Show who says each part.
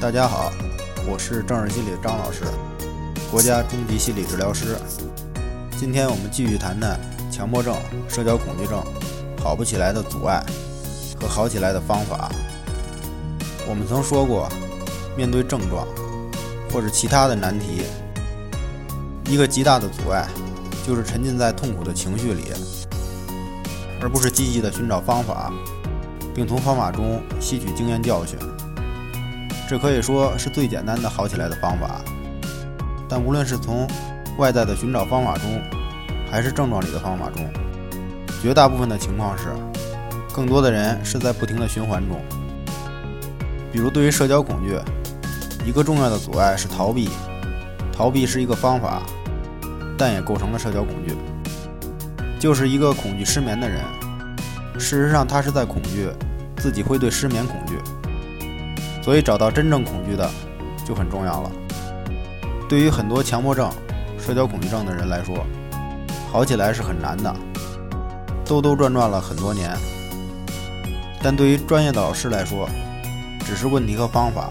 Speaker 1: 大家好，我是正视心理张老师，国家中级心理治疗师。今天我们继续谈谈强迫症、社交恐惧症好不起来的阻碍和好起来的方法。我们曾说过，面对症状或者其他的难题，一个极大的阻碍就是沉浸在痛苦的情绪里，而不是积极的寻找方法，并从方法中吸取经验教训。这可以说是最简单的好起来的方法，但无论是从外在的寻找方法中，还是症状里的方法中，绝大部分的情况是，更多的人是在不停的循环中。比如对于社交恐惧，一个重要的阻碍是逃避，逃避是一个方法，但也构成了社交恐惧。就是一个恐惧失眠的人，事实上他是在恐惧自己会对失眠恐惧。所以找到真正恐惧的就很重要了。对于很多强迫症、社交恐惧症的人来说，好起来是很难的，兜兜转转了很多年。但对于专业的老师来说，只是问题和方法，